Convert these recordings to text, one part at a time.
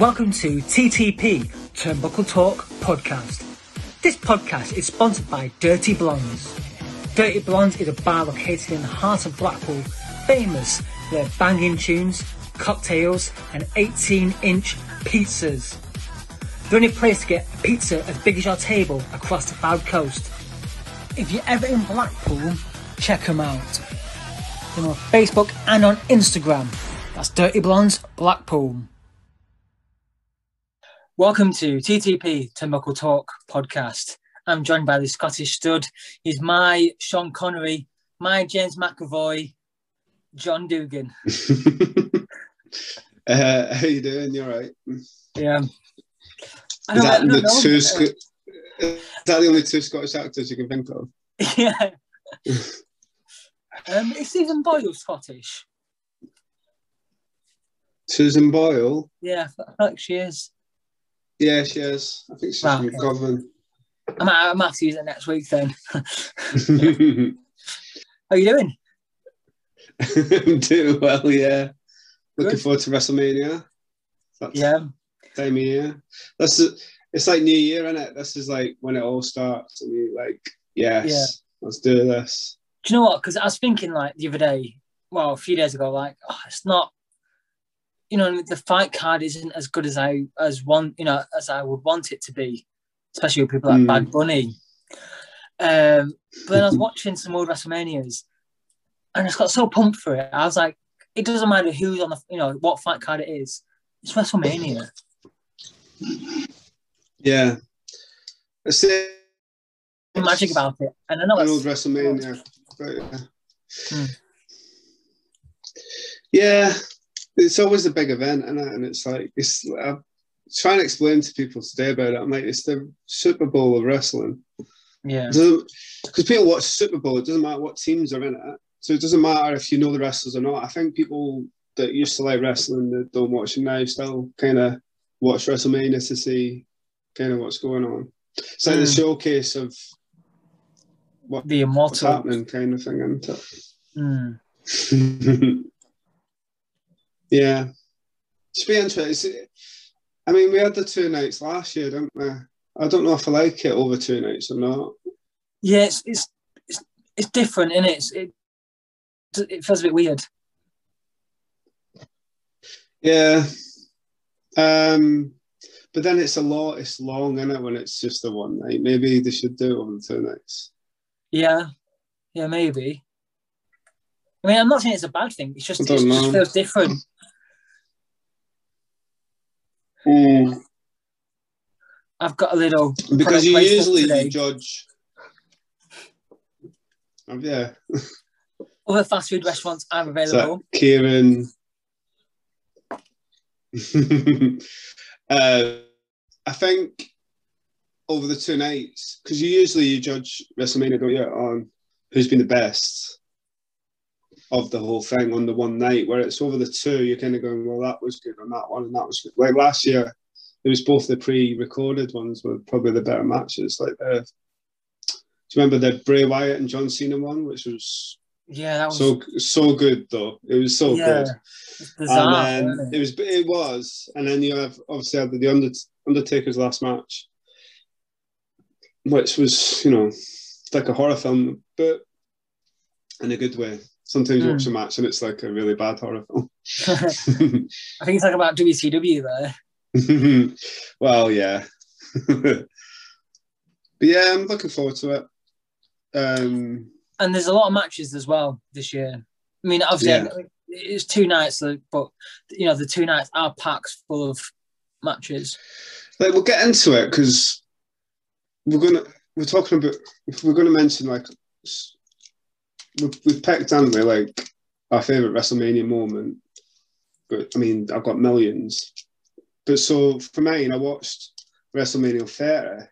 Welcome to TTP Turnbuckle Talk podcast. This podcast is sponsored by Dirty Blondes. Dirty Blondes is a bar located in the heart of Blackpool, famous for their banging tunes, cocktails, and 18 inch pizzas. The only place to get a pizza as big as your table across the Cloud Coast. If you're ever in Blackpool, check them out. They're on Facebook and on Instagram. That's Dirty Blondes Blackpool. Welcome to TTP Turnbuckle Talk podcast. I'm joined by the Scottish stud. He's my Sean Connery, my James McAvoy, John Dugan. uh, how you doing? You all right? Yeah. I Is I that, don't the two Sc- is that the only two Scottish actors you can think of? yeah. um, is Susan Boyle Scottish? Susan Boyle? Yeah, I feel like she is. Yeah, she is. I think she's Right, from okay. Govan. I might, I might have to use it next week then. How you doing? I'm doing well, yeah. Looking Good. forward to WrestleMania. That's Yeah. time of year. This is, it's like New Year, isn't it? This is like when it all starts, and you like, yes, Yeah. let's do this. Do you know what? Because I was thinking like the other day, well, a few days ago, like oh, it's not, you know, the fight card isn't as good as I as one, you know, as I would want it to be, especially with people like Mm. Bad Bunny. Um, but then I was watching some old WrestleManias, and I just got so pumped for it. I was like, it doesn't matter who's on the, you know, what fight card it is. It's WrestleMania. Yeah. It's the magic about it, and I know an old it's WrestleMania. But, yeah. Hmm. yeah, it's always a big event, is And it's like it's. I'm trying to explain to people today about it. I'm like, it's the Super Bowl of wrestling. yeah, Because people watch Super Bowl, it doesn't matter what teams are in it. So it doesn't matter if you know the wrestlers or not. I think people that used to like wrestling that don't watch it now still kind of watch WrestleMania to see kind of what's going on. It's like the Hmm. showcase of what, the what's immortal. happening kind of thing, isn't it? Mm. yeah. Should be interesting. I mean, we had the two nights last year, didn't we? I don't know if I like it over two nights or not. Yeah, it's it's it's, it's different, and it? It's it it feels a bit weird. Yeah. Um, but then it's a lot, it's long, is it, when it's just the one night? Maybe they should do it over two nights. Yeah, yeah, maybe. I mean, I'm not saying it's a bad thing. It's just it just feels different. I've got a little Because you usually you judge. Oh, yeah. other fast food restaurants are available. So. Kieran. uh, I think over the two nights, because you usually you judge WrestleMania, don't you, on who's been the best of the whole thing on the one night, where it's over the two, you're kind of going, well, that was good on that one, and that was good. Like last year, it was both the pre-recorded ones were probably the better matches. Like the, do you remember the Bray Wyatt and John Cena one, which was Yeah, that was so so good though. It was so yeah, good. bizarre. And then it it? was it was, and then you have obviously had the Under, Undertaker's last match, which was you know like a horror film, but in a good way. Sometimes you watch a match and it's like a really bad horror film. I think it's like about WCW there. well, yeah, but yeah, I'm looking forward to it. Um, and there's a lot of matches as well this year. I mean, obviously, Yeah. it's two nights, but you know, the two nights are packed full of matches. like we'll get into it because we're gonna we're talking about we're gonna mention like we've, we've picked haven't we like our favorite WrestleMania moment but I mean I've got millions but so for me I watched WrestleMania 30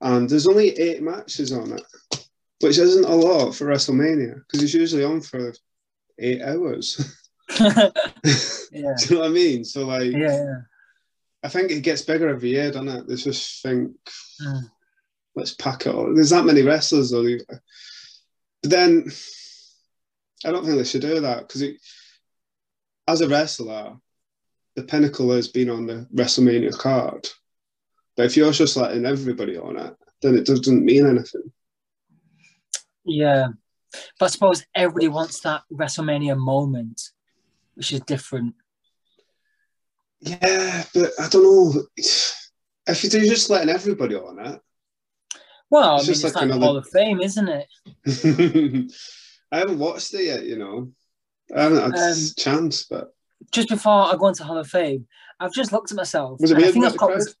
and there's only eight matches on it which isn't a lot for WrestleMania because it's usually on for eight hours yeah, do you know what I mean so like yeah, yeah. I think it gets bigger every year, doesn't it? They just think, Mm. let's pack it all. There's that many wrestlers, though. Then I don't think they should do that because as a wrestler, the pinnacle has been on the WrestleMania card. But if you're just letting everybody on it, then it doesn't mean anything. Yeah. But I suppose everybody wants that WrestleMania moment, which is different. Yeah, but I don't know. If you're just letting everybody on it, Well, It's I mean, just it's like another- Hall of Fame, isn't it? I haven't watched it yet, you know. I haven't had Um, a chance, but Just before I go into Hall of Fame, I've just looked at myself. was it I think I've caught the,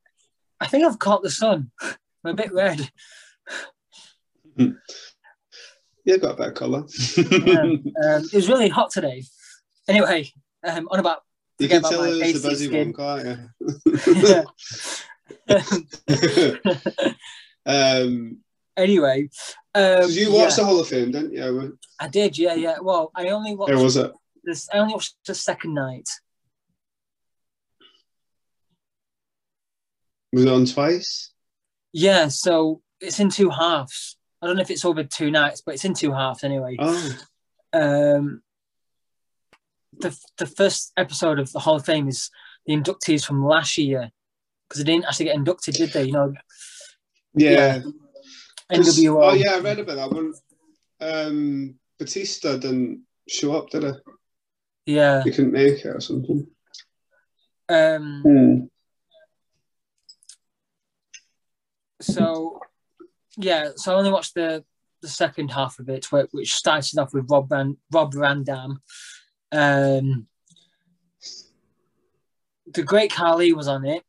I think I've caught the sun. I'm a bit red. Yeah, got a better colour. Yeah. Um, it was really hot today. Anyway, um, on about you can tell it was the busy skin. one, can't you? Um, anyway, um, did you watch yeah, the Hall of Fame, didn't you? I did, yeah, yeah. Well, I only watched Where was it? this. I only watched the second night. Was it on twice? Yeah, so it's in two halves. I don't know if it's over two nights, but it's in two halves anyway. Oh, Um, the the first episode of the Hall of Fame is the inductees from last year because they didn't actually get inducted, did they? You know, yeah. 'Cause- NWO. Oh, yeah, I read about that one. Um, Batista didn't show up, did he? yeah. He couldn't make it or something. Um, so yeah, so I only watched the the second half of it, which started off with Rob Ran, Rob Van Dam. Um, the Great Khali was on it,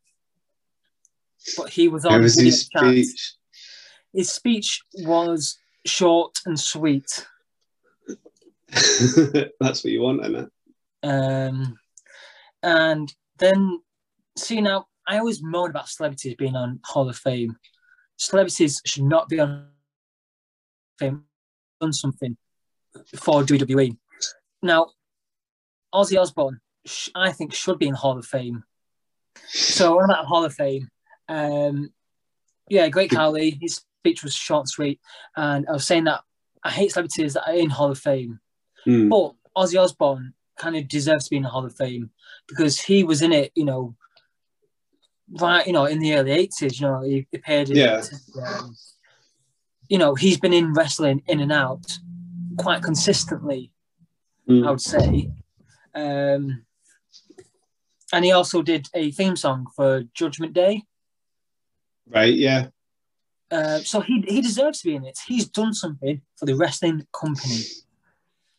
but he was on was his chat. speech. His speech was short and sweet. That's what you want, isn't it? Um, and then, see now, I always moan about celebrities being on Hall of Fame. Celebrities should not be on Fame. Done something for WWE. Now, Ozzy Osbourne, sh- I think, should be in Hall of Fame. So, what about Hall of Fame? Um, yeah, Great Khali. His speech was short and sweet, and I was saying that I hate celebrities that are in Hall of Fame. Hmm. But Ozzy Osbourne kind of deserves to be in the Hall of Fame because he was in it, you know, right, you know, in the early 80s, you know, he appeared in Yeah. it. Um, you know, he's been in wrestling in and out quite consistently, Hmm. I would say. Um, and he also did a theme song for Judgment Day. Right, yeah. Uh, so he, he deserves to be in it. He's done something for the wrestling company.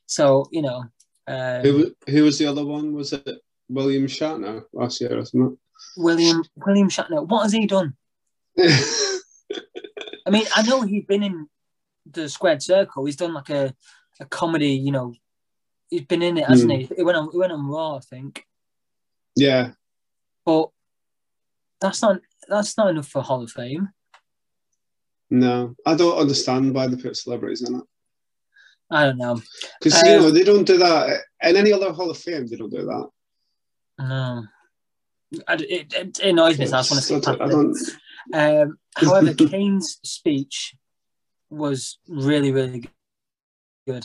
So, you know. Um, Who, who was the other one? Was it William Shatner last year or something? William William Shatner. What has he done? I mean, I know he's been in the Squared Circle. He's done like a, a comedy. You know, he's been in it, hasn't he? It went on. He went on Raw, I think. yeah. But that's not that's not enough for Hall of Fame. No, I don't understand why they put celebrities in it. I don't know. Because, you Um, know, they don't do that. In any other Hall of Fame, they don't do that. No. I, it, it, annoys me. So I just want to I I don't- Um, however, Kane's speech was really, really good.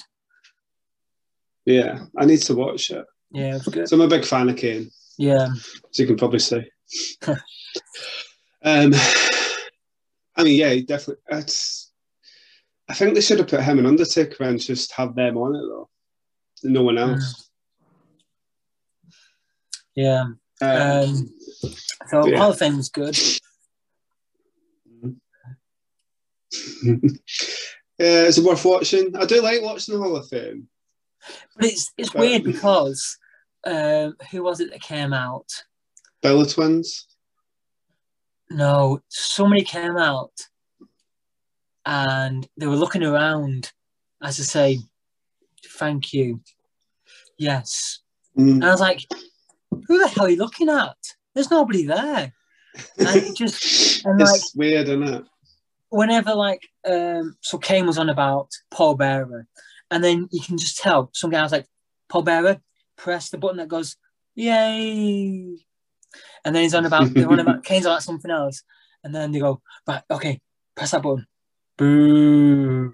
yeah, I need to watch it. Yeah, it was good. So I'm a big fan of Kane, Yeah. as you can probably see. um, I mean, yeah, definitely. It's. I think they should have put him and Undertaker and just have them on it though, no one else. Yeah. Um, Um, So Yeah. Hall of Fame was good. yeah, is it worth watching? I do like watching the Hall of Fame. But it's it's But- weird because um, who was it that came out? Bella Twins. No, somebody came out and they were looking around as to say, thank you. Yes. Mm. And I was like, who the hell are you looking at? There's nobody there. And it just, and like, it's weird, isn't it? whenever like, um, so Kane was on about Paul Bearer, and then you can just tell some guy was like, Paul Bearer, press the button that goes, yay. And then he's on about, they're on about, Kane's on about something else. And then they go, right, okay, press that button. Boo.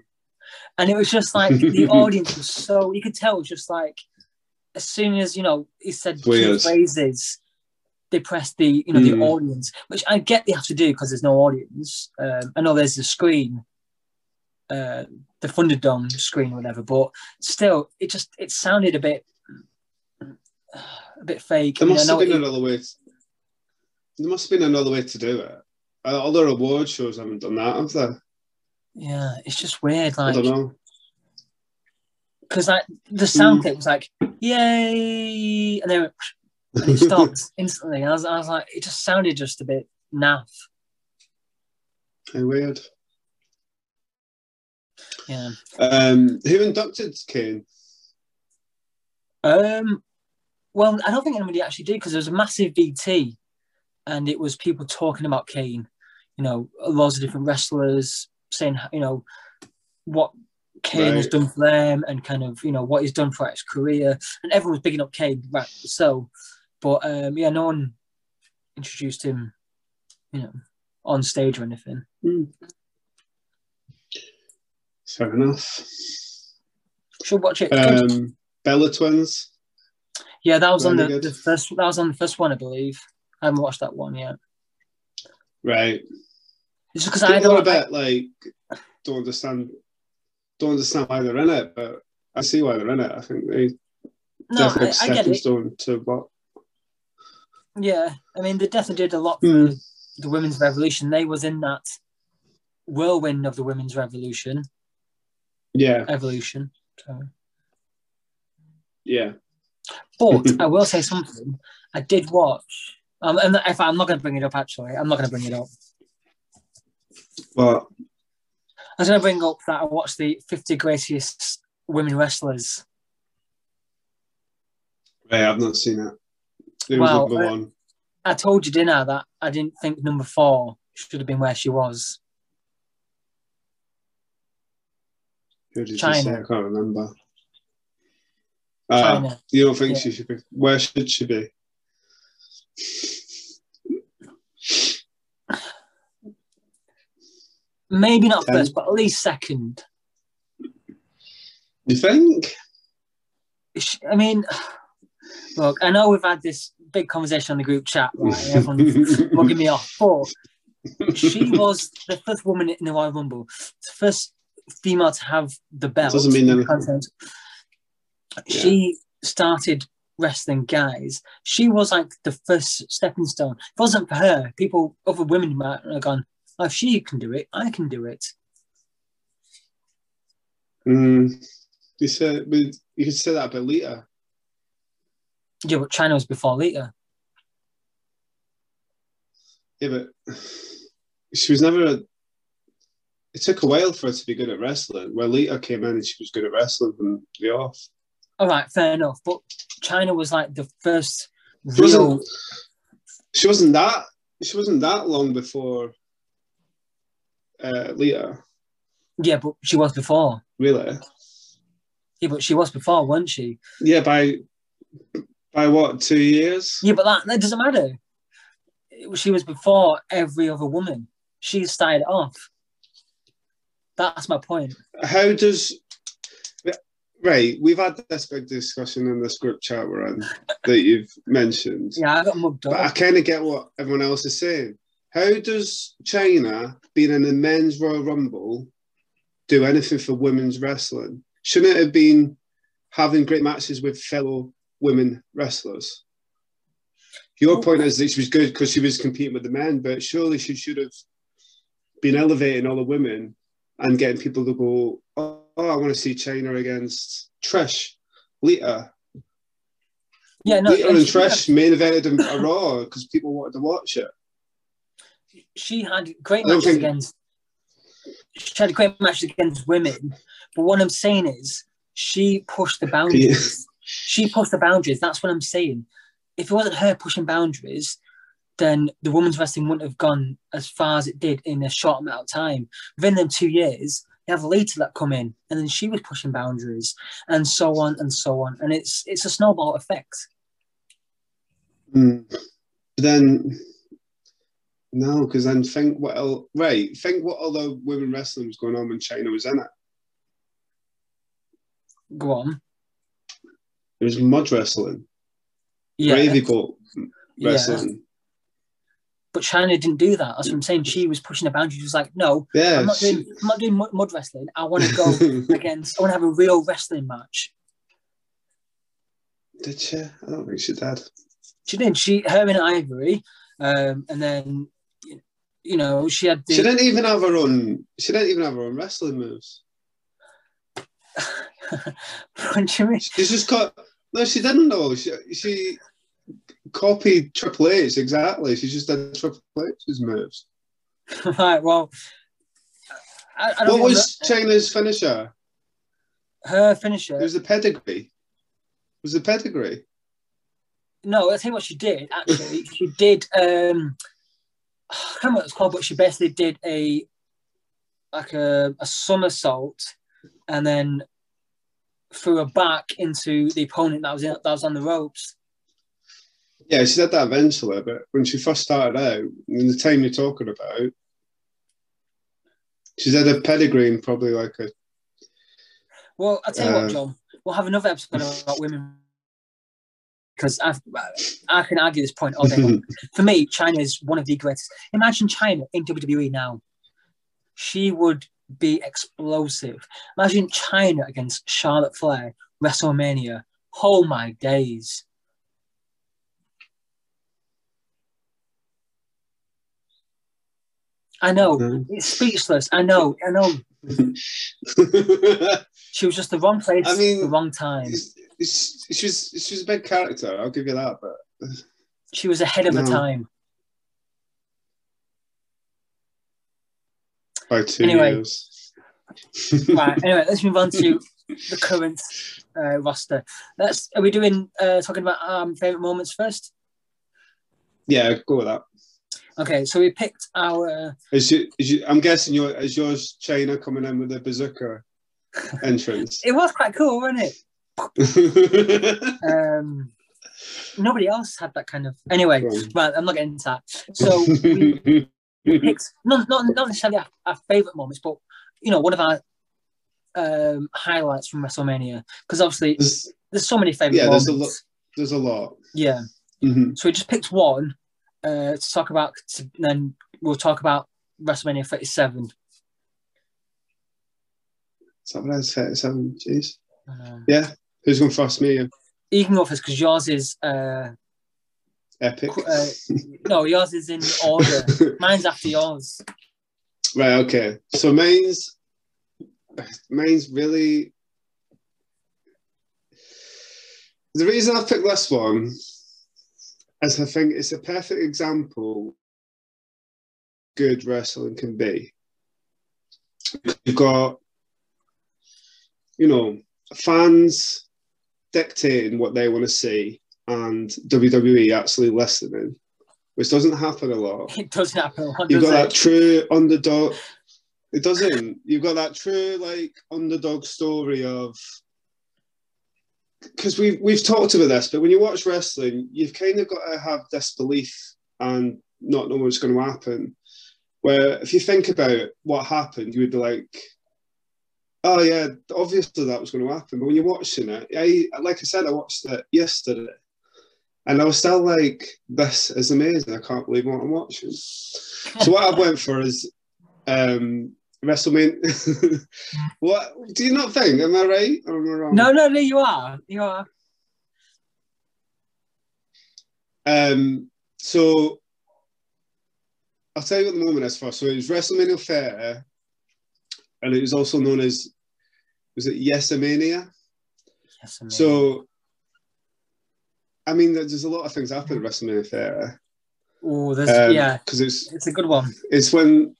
And it was just like, the audience was so, you could tell just like, as soon as, you know, he said phrases, they press the you know the Mm. audience, which I get they have to do because there's no audience. Um, I know there's the screen, uh, the Thunderdome screen or whatever, but still, it just it sounded a bit a bit fake. There must have been it- another way. There must have been another way to do it. Uh, Other award shows haven't done that, have they? yeah, it's just weird. Like, I don't know. because like the sound Mm. clip was like yay, and then and it stopped instantly. I was, I was like, it just sounded just a bit naff. How weird. Yeah. Um, who inducted Kane? Um. Well, I don't think anybody actually did because there was a massive VT, and it was people talking about Kane. You know, lots of different wrestlers saying, you know, what Kane has done for them, and kind of, you know, what he's done for his career, and everyone was picking up Kane, right? So, but um, yeah, no one introduced him, you know, on stage or anything. Hmm. Fair enough. Should watch it. Um, Bella Twins. yeah, that was on the, the first. That was on the first one, I believe. I haven't watched that one yet. Right. It's because I are a don't. bit like don't understand don't understand why they're in it, but I see why they're in it. I think they no, definitely I, stepping get it. stone to what Yeah, I mean, they definitely did a lot for Hmm. the women's revolution. They was in that whirlwind of the women's revolution, yeah, evolution. So. yeah. But I will say something. I did watch. Um, and if I'm not going to bring it up, actually, I'm not going to bring it up. But I was going to bring up that I watched the 50 greatest women wrestlers. right, I've not seen it. It was Well, number one. I told you, didn't I, that I didn't think number four should have been where she was. Who did Chyna. you say? I can't remember. Uh, Chyna. you don't think Yeah. she should be? Where should she be? Maybe not Ten. first, but at least second. You think? I mean, look, I know we've had this big conversation on the group chat, right? Everyone's mugging me off, but she was the first woman in the Royal Rumble, the first female to have the belt. Doesn't mean anything. She started wrestling guys. She was like the first stepping stone. If it wasn't for her, people, other women might have gone, oh, if she can do it, I can do it. Mm, you said you could say that about Lita. Yeah, but Chyna was before Lita. Yeah, but she was never. A, it took a while for her to be good at wrestling. Where Lita came in and she was good at wrestling from the off. All right, fair enough. But Chyna was like the first She wasn't- She wasn't that. She wasn't that long before uh, Lita. Yeah, but she was before. Really? Yeah, but she was before, wasn't she? Yeah. By by what? Two years? Yeah, but that, that doesn't matter. She was before every other woman. She started off. That's my point. How does? Right, we've had this big discussion in this group chat we're in that you've mentioned. Yeah, I got mugged But I kind of get what everyone else is saying. How does Chyna, being in the men's Royal Rumble, do anything for women's wrestling? Shouldn't it have been having great matches with fellow women wrestlers? Your Well- point is that she was good because she was competing with the men, but surely she should have been elevating all the women and getting people to go, oh, Oh, I want to see Chyna against Trish, Lita, Yeah, no, Lita and Trish main evented in a Raw because people wanted to watch it. she had great matches think- against. She had great matches against women, but what I'm saying is she pushed the boundaries. She pushed the boundaries. That's what I'm saying. If it wasn't her pushing boundaries, then the women's wrestling wouldn't have gone as far as it did in a short amount of time. Within them two years, you have Lita that come in, and then she was pushing boundaries, and so on and so on, and it's it's a snowball effect. Mm. But then, no, because then think what else, right? Think what other women wrestling was going on when Chyna was in it. Go on, There was mud wrestling, yeah. gravy wrestling. But Chyna didn't do that. That's what I'm saying. She was pushing the boundaries. She was like, no, Yeah, I'm not she- doing I'm not doing mud, wrestling. I want to go against I want to have a real wrestling match. did she? I don't think she did. She didn't. She her and Ivory, um, and then you know she had the She didn't even have her own. She didn't even have her own wrestling moves. What do you mean? She's just got. No, she didn't though. She she copied Triple H exactly. She just did Triple H's moves. right. Well, I, I don't What was Chyna's finisher? her finisher. It was the pedigree. It was the pedigree. No, I think what she did actually. she did. um I can't remember what it's called, but she basically did a like a, a somersault, and then threw her back into the opponent that was in, that was on the ropes. Yeah, she did that eventually, but when she first started out, in the time you're talking about, she had a pedigree and probably like a. Well, I'll tell you Uh, what, John. We'll have another episode about women because I I can argue this point all day. long. For me, Chyna is one of the greatest. Imagine Chyna in WWE now. She would be explosive. Imagine Chyna against Charlotte Flair, WrestleMania. Oh my days. I know. Mhm. It's speechless. I know. I know. She was just the wrong place, I mean, the wrong time. She was she was a big character. I'll give you that, but She was ahead of her time. by two Anyway. years. right. Anyway, let's move on to the current uh, roster. Let's. Are we doing uh, talking about um, favorite moments first? Yeah, go with that. Okay, so we picked our. Is you, is you, I'm guessing your is yours Chyna coming in with a bazooka entrance. It was quite cool, wasn't it? Um, nobody else had that kind of. Anyway, right. I'm not getting into that. So we picked not not not necessarily our, our favorite moments, but you know, one of our um, highlights from WrestleMania because obviously there's, there's so many favorite Yeah, there's moments. a there's a lot. Yeah. Mhm. So we just picked one uh, to talk about, to, then we'll talk about WrestleMania 37. Is that what it is? 37? Jeez. Um, Yeah. Who's going first? Me? or you can go first because yours is, uh, Epic. uh, no, yours is in order. Mine's after yours. right. Okay. So mine's mine's really the reason I picked this one is I think it's a perfect example good wrestling can be. You've got, you know, fans dictating what they want to see and WWE actually listening, which doesn't happen a lot. It doesn't happen a lot, You've got it? that true underdog. It doesn't. You've got that true like underdog story of because we've we've talked about this, but when you watch wrestling, you've kind of got to have disbelief and not know what's going to happen. Where if you think about what happened, you would be like, "Oh yeah, obviously that was going to happen." But when you're watching it, I like I said, I watched it yesterday, and I was still like, "This is amazing! I can't believe what I'm watching." So what I went for is um, WrestleMania. what do you not think? Am I right or am I wrong? No, no, no, you are. You are. Um, so I'll tell you what the moment is first. So it was WrestleMania 30, and it was also known as was it Yesamania? Yes, So I mean, there's a lot of things happen at WrestleMania 30. oh, there's, Um, yeah, because it's it's a good one. it's when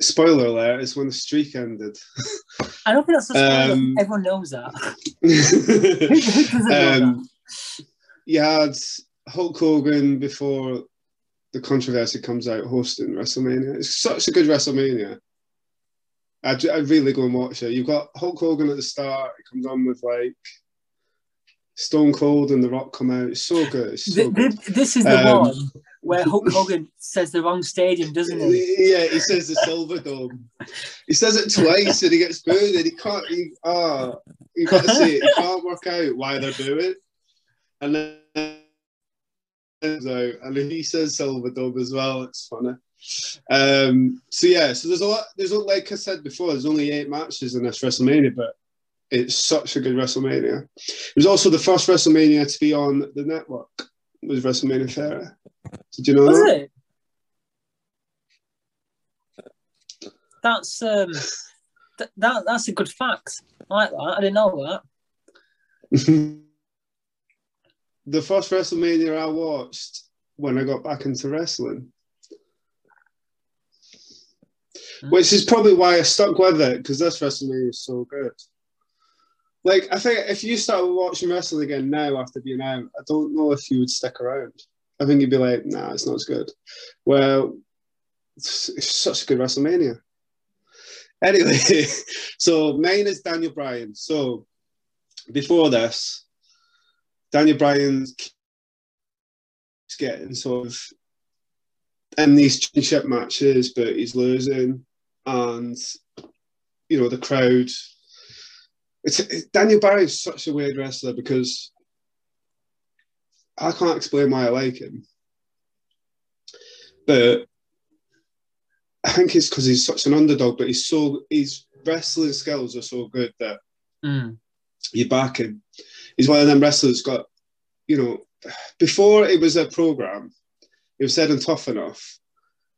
spoiler alert, it's when the streak ended. I don't think that's a spoiler. Um, Everyone knows that. Who, who doesn't know um, you had Hulk Hogan before the controversy comes out hosting WrestleMania. It's such a good WrestleMania. I'd, I'd really go and watch it. You've got Hulk Hogan at the start. It comes on with like Stone Cold and The Rock come out. It's so good. It's so Th- good. th- this is the Um, one where Hulk Hogan says the wrong stadium, doesn't he? Yeah, he says the Silver Dome. He says it twice and he gets booed and he can't. He, oh, you got to see it. He can't work out why they're doing it. And then out, and he says Silver Dome as well. It's funny. Um, so yeah, so there's a lot. There's a, like I said before, there's only eight matches in this WrestleMania, but it's such a good WrestleMania. It was also the first WrestleMania to be on the network. Was WrestleMania 30. Did you know Was that? it? That's um, th- that that's a good fact. I like that. I didn't know that. the first WrestleMania I watched when I got back into wrestling. Hmm. Which is probably why I stuck with it because this WrestleMania is so good. Like, I think if you started watching wrestling again now after being out, I don't know if you would stick around. I think you'd be like, nah, it's not as good. Well, it's, it's such a good WrestleMania. Anyway, so mine is Daniel Bryan. So before this, Daniel Bryan's getting sort of in these championship matches, but he's losing, and you know the crowd. It's it, Daniel is such a weird wrestler because I can't explain why I like him, but I think it's because he's such an underdog. But he's so his wrestling skills are so good that Mm. you back him. He's one of them wrestlers got, you know, before it was a program, it was said and Tough Enough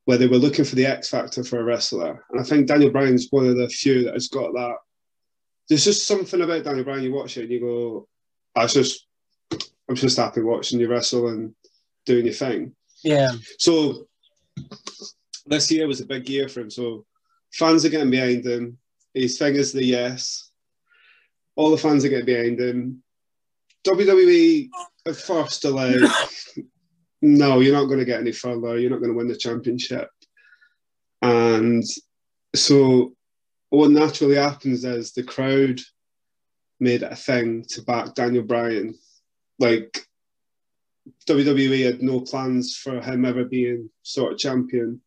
where they were looking for the X factor for a wrestler. And I think Daniel Bryan's one of the few that has got that. There's just something about Daniel Bryan, you watch it and you go, I was just, I'm just happy watching you wrestle and doing your thing. Yeah. So this year was a big year for him. So fans are getting behind him. His thing is the yes. All the fans are getting behind him. WWE at first are like, no, you're not going to get any further. You're not going to win the championship. And so what naturally happens is the crowd made it a thing to back Daniel Bryan. Like WWE had no plans for him ever being sort of champion.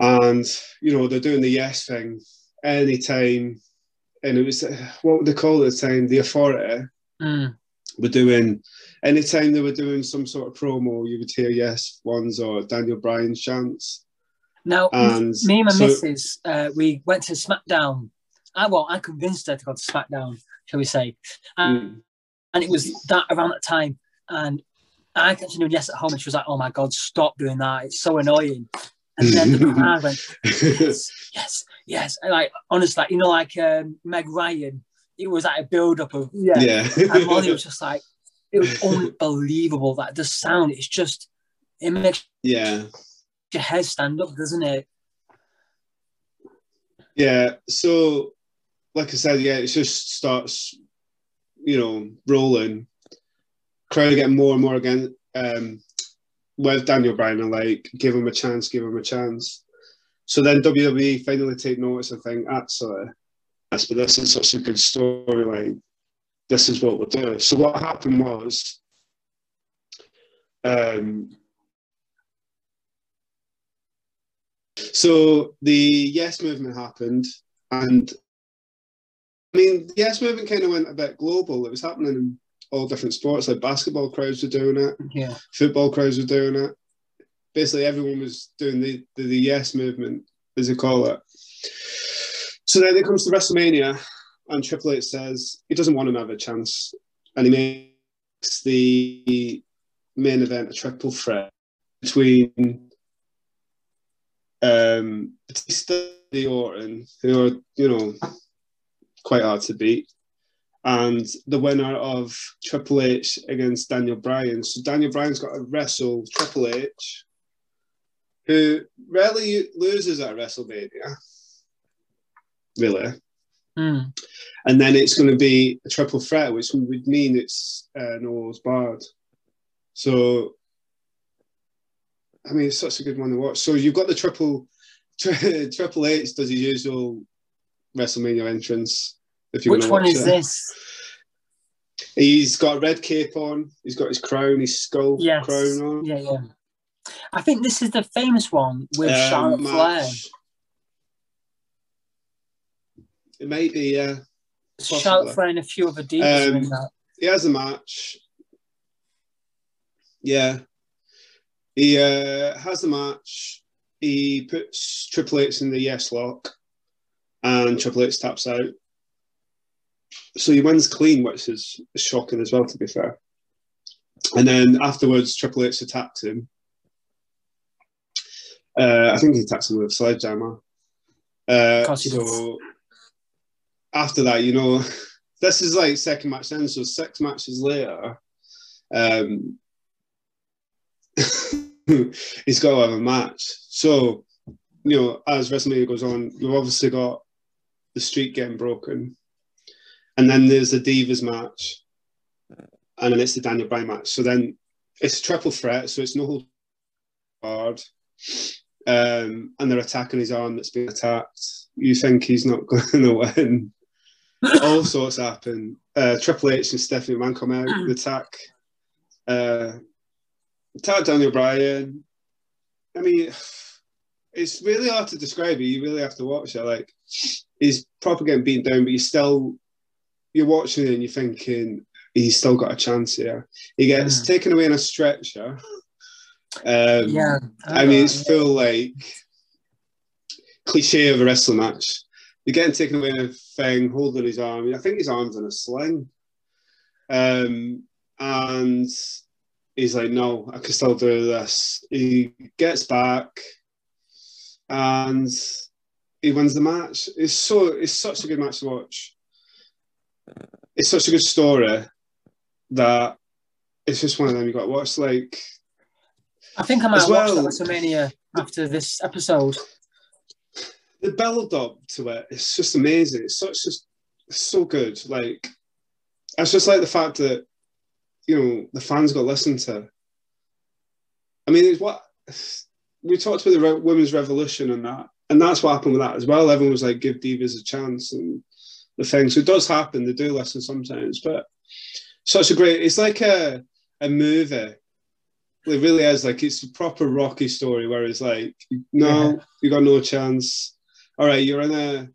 And, you know, they're doing the yes thing anytime. And it was, what would they call it at the time? The authority Mm. were doing, anytime they were doing some sort of promo, you would hear yes ones or Daniel Bryan's chants. Now, And me and my so- missus, uh, we went to SmackDown. I well, I convinced her to go to SmackDown, shall we say? And, Mm. And it was that around that time, and I kept doing yes at home, and she was like, "Oh my god, stop doing that! It's so annoying." And then the crowd went, "Yes, yes, yes!" And like honestly, like you know, like um, Meg Ryan, it was like a build up of yeah, yeah. and Molly was just like, it was unbelievable. That the sound, it's just it makes yeah. your hair stand up, doesn't it? Yeah. So, like I said, yeah, it just starts, you know, rolling. Crowd getting more and more again. Um, with Daniel Bryan and like, give him a chance, give him a chance. So then WWE finally take notice and think, actually, yes, but this is such a good storyline. This is what we'll do. So what happened was, um, so the Yes movement happened, and I mean, the Yes movement kind of went a bit global. It was happening in all different sports, like basketball crowds were doing it, Yeah. football crowds were doing it. Basically, everyone was doing the, the, the Yes movement, as they call it. So then it comes to WrestleMania, and Triple H says he doesn't want another chance, and he makes the main event a triple threat between um, Batista and Orton, who are you know quite hard to beat, and the winner of Triple H against Daniel Bryan. So Daniel Bryan's got to wrestle Triple H, who rarely loses at WrestleMania, really. Mm. And then it's going to be a triple threat, which would mean it's uh, no holds barred. So, I mean, it's such a good one to watch. So you've got the triple, tri- Triple H does his usual WrestleMania entrance. If you Which one is it. this? He's got a red cape on. He's got his crown, his skull Yes. crown on. Yeah, yeah. I think this is the famous one with Um, Charlotte Flair. It may be, yeah. possibly. Charlotte Flair and a few other divas are in Um, that. He has a match. Yeah. He uh, has a match. He puts Triple H in the yes lock, and Triple H taps out. So he wins clean, which is shocking as well, to be fair. And then afterwards, Triple H attacks him. Uh, I think he attacks him with a sledgehammer. Uh, so after that, you know, this is like second match then. So six matches later, um, he's got to have a match. So, you know, as WrestleMania goes on, we've obviously got the streak getting broken. And then there's the Divas match. And then it's the Daniel Bryan match. So then it's a triple threat. So it's no hold hard. Um, and they're attacking his arm that's been attacked. You think he's not going to win. All sorts happen. Uh, Triple H and Stephanie McMahon come out, attack. Uh, attack Daniel Bryan. I mean, it's really hard to describe it. You really have to watch it. Like, he's proper getting beaten down, but you still, you're watching it and you're thinking, he's still got a chance here. He gets mm. taken away in a stretcher. Um, yeah, I, I mean, it's full like cliche of a wrestling match. You're getting taken away in a thing, holding his arm. I think his arm's in a sling. Um, and he's like, no, I can still do this. He gets back and he wins the match. It's so it's such a good match to watch. It's such a good story that it's just one of them you got to watch. Like, I think I might well, watch WrestleMania after this episode. The build up to it, it's just amazing. It's such just so good. Like, it's just like the fact that you know the fans got listened to. I mean, it's what we talked about the women's revolution and that, and that's what happened with that as well. Everyone was like, "Give divas a chance," and the thing. So it does happen. They do listen sometimes, but such a great. It's like a a movie. It really is like it's a proper Rocky story where it's like, no, yeah. you got no chance. All right, you're in a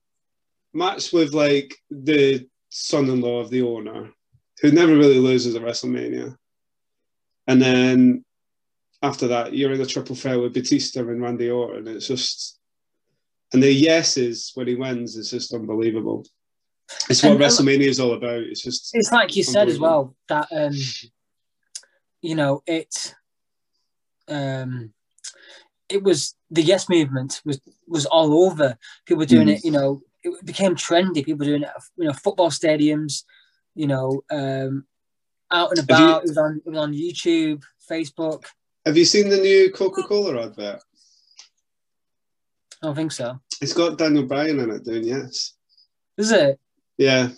match with like the son-in-law of the owner, who never really loses at WrestleMania, and then after that, you're in a triple threat with Batista and Randy Orton. It's just, and the yeses when he wins is just unbelievable. It's what and, uh, WrestleMania is all about. It's just. It's like you said as well that um, you know it. Um, it was the yes movement was was all over. People were doing mm. it. You know, it became trendy. People doing it. You know, football stadiums. You know, um, out and about. You, it was on. It was on YouTube, Facebook. Have you seen the new Coca Cola advert? I don't think so. It's got Daniel Bryan in it doing yes. Is it? Yeah.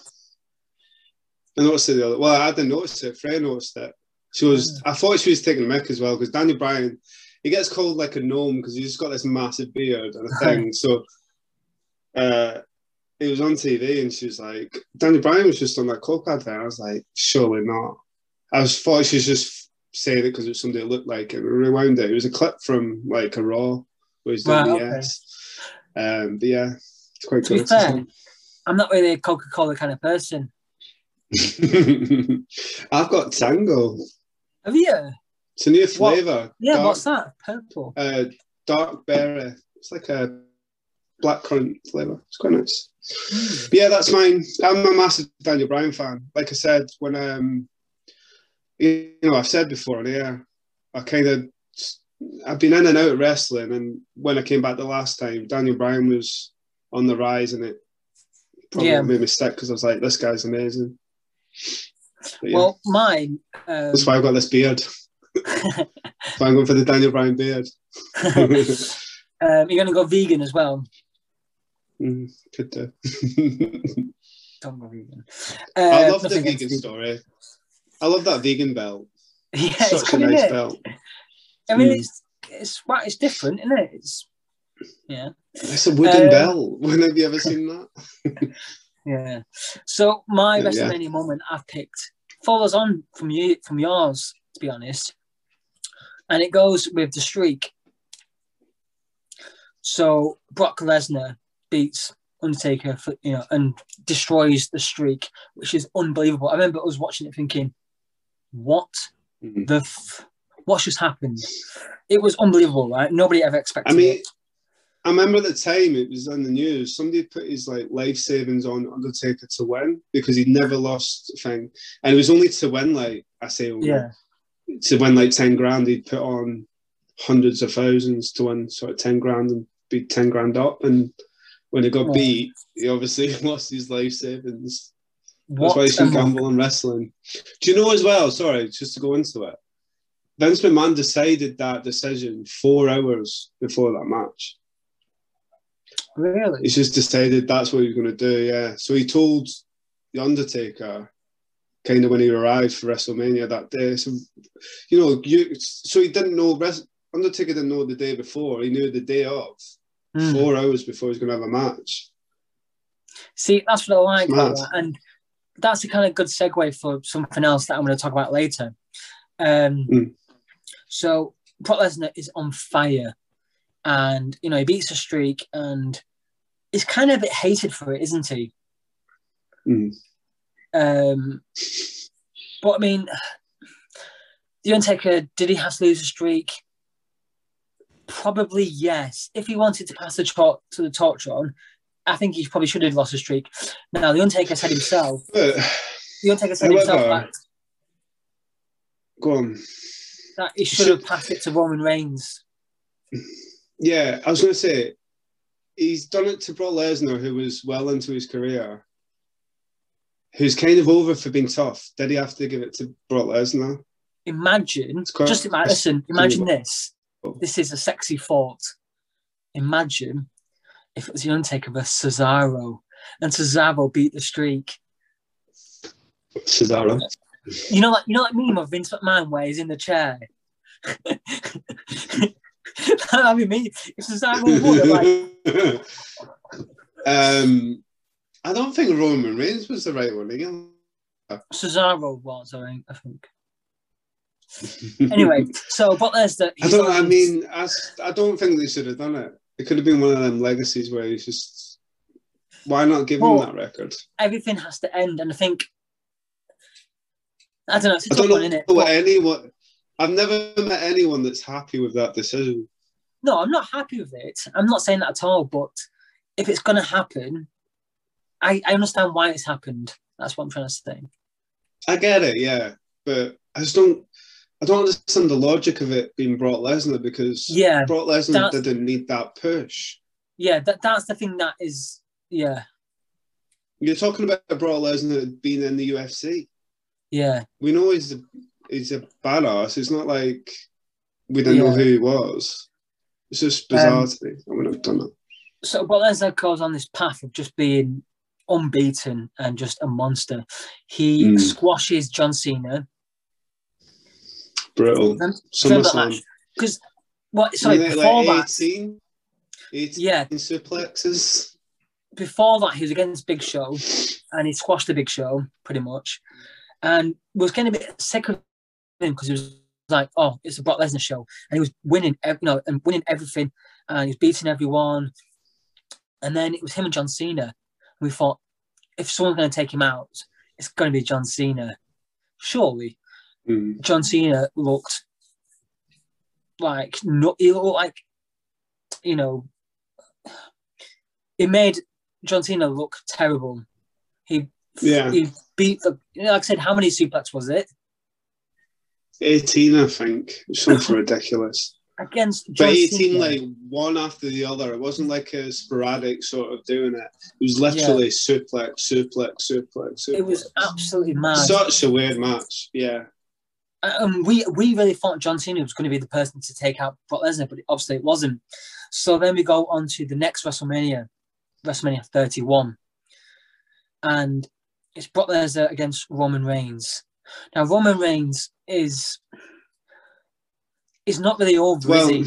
I noticed it the other. Well, I didn't notice it. Freya noticed it. She was. I thought she was taking a mic as well because Daniel Bryan, he gets called like a gnome because he's just got this massive beard and a thing. so, uh, it was on TV and she was like, Daniel Bryan was just on that Coke advert. I was like, surely not. I was thought she was just saying it because it was somebody that looked like it. We rewound it. It was a clip from like a Raw where he's doing wow, the okay. yes. Um, but yeah, it's quite to cool. I'm not really a Coca Cola kind of person. I've got Tango. Have you? It's a new flavour. Yeah, dark, what's that? Purple. Uh, dark berry. It's like a blackcurrant flavour. It's quite nice. Mm. Yeah, that's mine. I'm a massive Daniel Bryan fan. Like I said, when um, you know, I've said before on air, I kind of, I've been in and out of wrestling, and when I came back the last time, Daniel Bryan was on the rise, and it probably yeah. made me sick because I was like, this guy's amazing. Yeah. Well, mine. Um... That's why I've got this beard. I'm going for the Daniel Bryan beard. um, you're going to go vegan as well. Mm, could do. Don't go vegan. Uh, I love the vegan story. I love that vegan belt. Yeah, Such it's a nice belt. I mean, mm. it's it's it's different, isn't it? It's yeah. It's a wooden um, belt. When have you ever seen that? yeah. So my yeah, WrestleMania yeah. moment I've picked follows on from you from yours, to be honest, and it goes with the streak. So Brock Lesnar beats Undertaker, for, you know, and destroys the streak, which is unbelievable. I remember I was watching it thinking, what mm-hmm. the f- what's just happened? It was unbelievable, right? Nobody ever expected I mean, it. I remember at the time it was on the news. Somebody put his like life savings on Undertaker to win because he'd never lost a thing, and it was only to win like I say, Yeah, to win like ten grand. He'd put on hundreds of thousands to win sort of ten grand and be ten grand up. And when he got Oh. beat, he obviously lost his life savings. That's why you should gamble on wrestling. Do you know as well? Sorry, just to go into it. Vince McMahon decided that decision four hours before that match. Really? He's just decided that's what he was going to do. Yeah. So he told the Undertaker kind of when he arrived for WrestleMania that day. So you know, you so he didn't know. Undertaker didn't know the day before. He knew the day of, Mm. four hours before he was going to have a match. See, that's what I like that. And that's a kind of good segue for something else that I'm going to talk about later. Um, Mm. So, Brock Lesnar is on fire. And, you know, he beats a streak and he's kind of a bit hated for it, isn't he? Mm. Um, but, I mean, The Undertaker, did he have to lose a streak? Probably yes. If he wanted to pass the torch to the torch on, I think he probably should have lost a streak. Now, The Undertaker said himself, But The Undertaker said himself go on. that he should have passed it to Roman Reigns. Yeah, I was going to say he's done it to Brock Lesnar, who was well into his career, who's kind of over for being tough. Did he have to give it to Brock Lesnar? Imagine, just imagine, listen, imagine this. Oh. This is a sexy thought. Imagine if it was The Undertaker versus Cesaro and Cesaro beat the streak. Cesaro. You know, like you know, that meme of Vince McMahon where he's in the chair. That'd be me. If Cesaro won, like, um, I don't think Roman Reigns was the right one again. Cesaro was, I think. I think. Anyway, so but there's the. I don't. I mean, I, I don't think they should have done it. It could have been one of them legacies where he's just. Why not give Well, him that record? everything has to end, and I think. I don't know. It's a I don't one, know what But- anyone. I've never met anyone that's happy with that decision. No, I'm not happy with it. I'm not saying that at all. But if it's going to happen, I, I understand why it's happened. That's what I'm trying to say. I get it, yeah, but I just don't. I don't understand the logic of it being Brock Lesnar because Yeah, Brock Lesnar didn't need that push. yeah. That that's the thing that is. Yeah, You're talking about Brock Lesnar being in the UFC. yeah, We know he's a, he's a badass. It's not like we don't know who he was. It's just bizarre Um, to me. I would have done it. So, but Lesnar goes on this path of just being unbeaten and just a monster. He Mm. squashes John Cena. Brutal. SummerSlam. Because what? Sorry, Wasn't before like that, 18? 18 yeah, suplexes. before that, he was against Big Show, and he squashed the Big Show pretty much, and was getting a bit sick of him because he was like, "Oh, it's a Brock Lesnar show," and he was winning, you know, and winning everything, and he was beating everyone, and then it was him and John Cena. We thought, if someone's going to take him out, it's going to be John Cena. Surely, Mm. John Cena looked like not. he looked like you know, it made John Cena look terrible. He Yeah. he beat the you know, like I said, how many suplex was it 18, I think. Something ridiculous. against But 18, Cena? like one after the other. It wasn't like a sporadic sort of doing it. It was literally suplex, suplex, suplex, suplex. it was absolutely mad. such a weird match. Yeah. um, we we really thought John Cena was going to be the person to take out Brock Lesnar, but obviously it wasn't. So then we go on to the next WrestleMania, WrestleMania 31, and it's Brock Lesnar against Roman Reigns. Now Roman Reigns is is not really over, Well, he?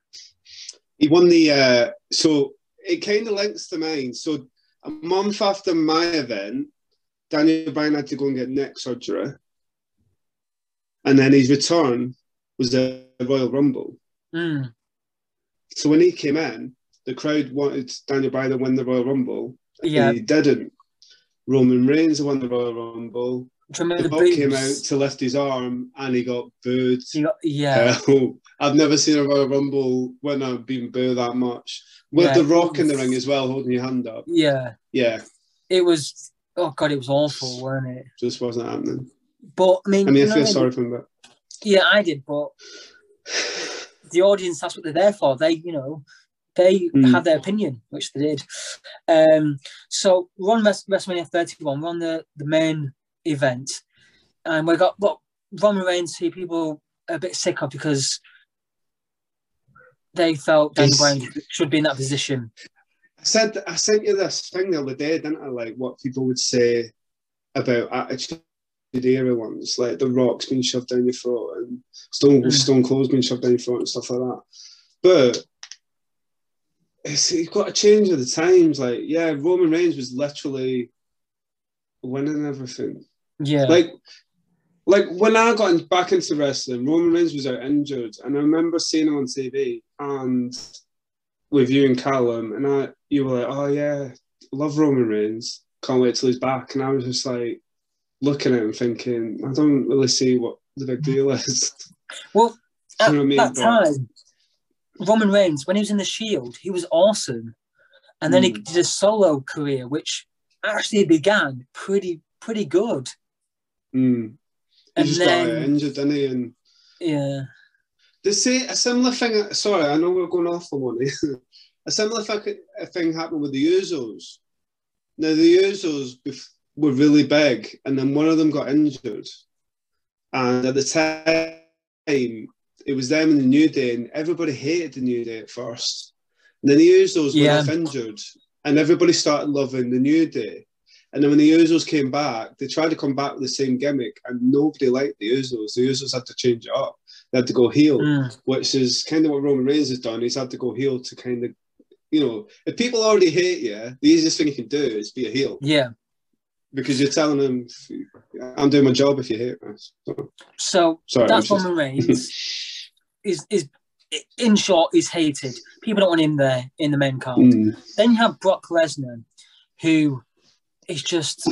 he won the. Uh, so it kind of links to mine. So a month after my event, Daniel Bryan had to go and get neck surgery. And then his return was the Royal Rumble. Mm, So when he came in, the crowd wanted Daniel Bryan to win the Royal Rumble. yeah, He didn't. Roman Reigns won the Royal Rumble. Remember the the, came out to lift his arm and he got booed. You got- yeah, Hell, I've never seen a Royal Rumble winner being booed that much. With Yeah, the Rock in the ring as well, holding your hand up. yeah. Yeah, It was. Oh god, it was awful, wasn't it? just wasn't happening. But I mean, I mean, I feel I sorry for him, but Yeah, I did, but the audience, that's what they're there for. They, you know, they Mm. have their opinion, which they did. Um, so we're on WrestleMania 31, we're on the, the main event, and we got what Roman Reigns, who people are a bit sick of because they felt Daniel Bryan should be in that position. I said I sent you this thing the other day, didn't I? Like what people would say about attitude era ones, like the rocks being shoved down your throat and Stone Mm. Stone Cold's being shoved down your throat and stuff like that. But it's, you've got to change with the times. Like, yeah, Roman Reigns was literally winning everything. Yeah. Like, like when I got back into wrestling, Roman Reigns was out injured, and I remember seeing him on TV and with you and Callum, and I, you were like, "Oh yeah, love Roman Reigns, can't wait till he's back," and I was just like looking at him, thinking, I don't really see what the big deal is. well, Do you at know I mean? that But- time, Roman Reigns, when he was in the Shield, he was awesome, and then he Mm. did a solo career, which actually began pretty pretty good. Mm. And then- got injured, didn't he? And Yeah, They say a similar thing. Sorry, I know we're going off on one. a similar thing happened with the Usos. Now the Usos were really big, and then one of them got injured, and at the time it was them in the New Day, and everybody hated the New Day at first. And then the Usos Yeah. went injured, and everybody started loving the New Day. And then when the Usos came back, they tried to come back with the same gimmick, and nobody liked the Usos. The Usos had to change it up. They had to go heel Mm. which is kind of what Roman Reigns has done. He's had to go heel to kind of, you know, if people already hate you, the easiest thing you can do is be a heel yeah. because you're telling them, "I'm doing my job if you hate me." So, So sorry, that's just- Roman Reigns. is is in short, is hated. People don't want him there in the main card. Mm, Then you have Brock Lesnar, who is just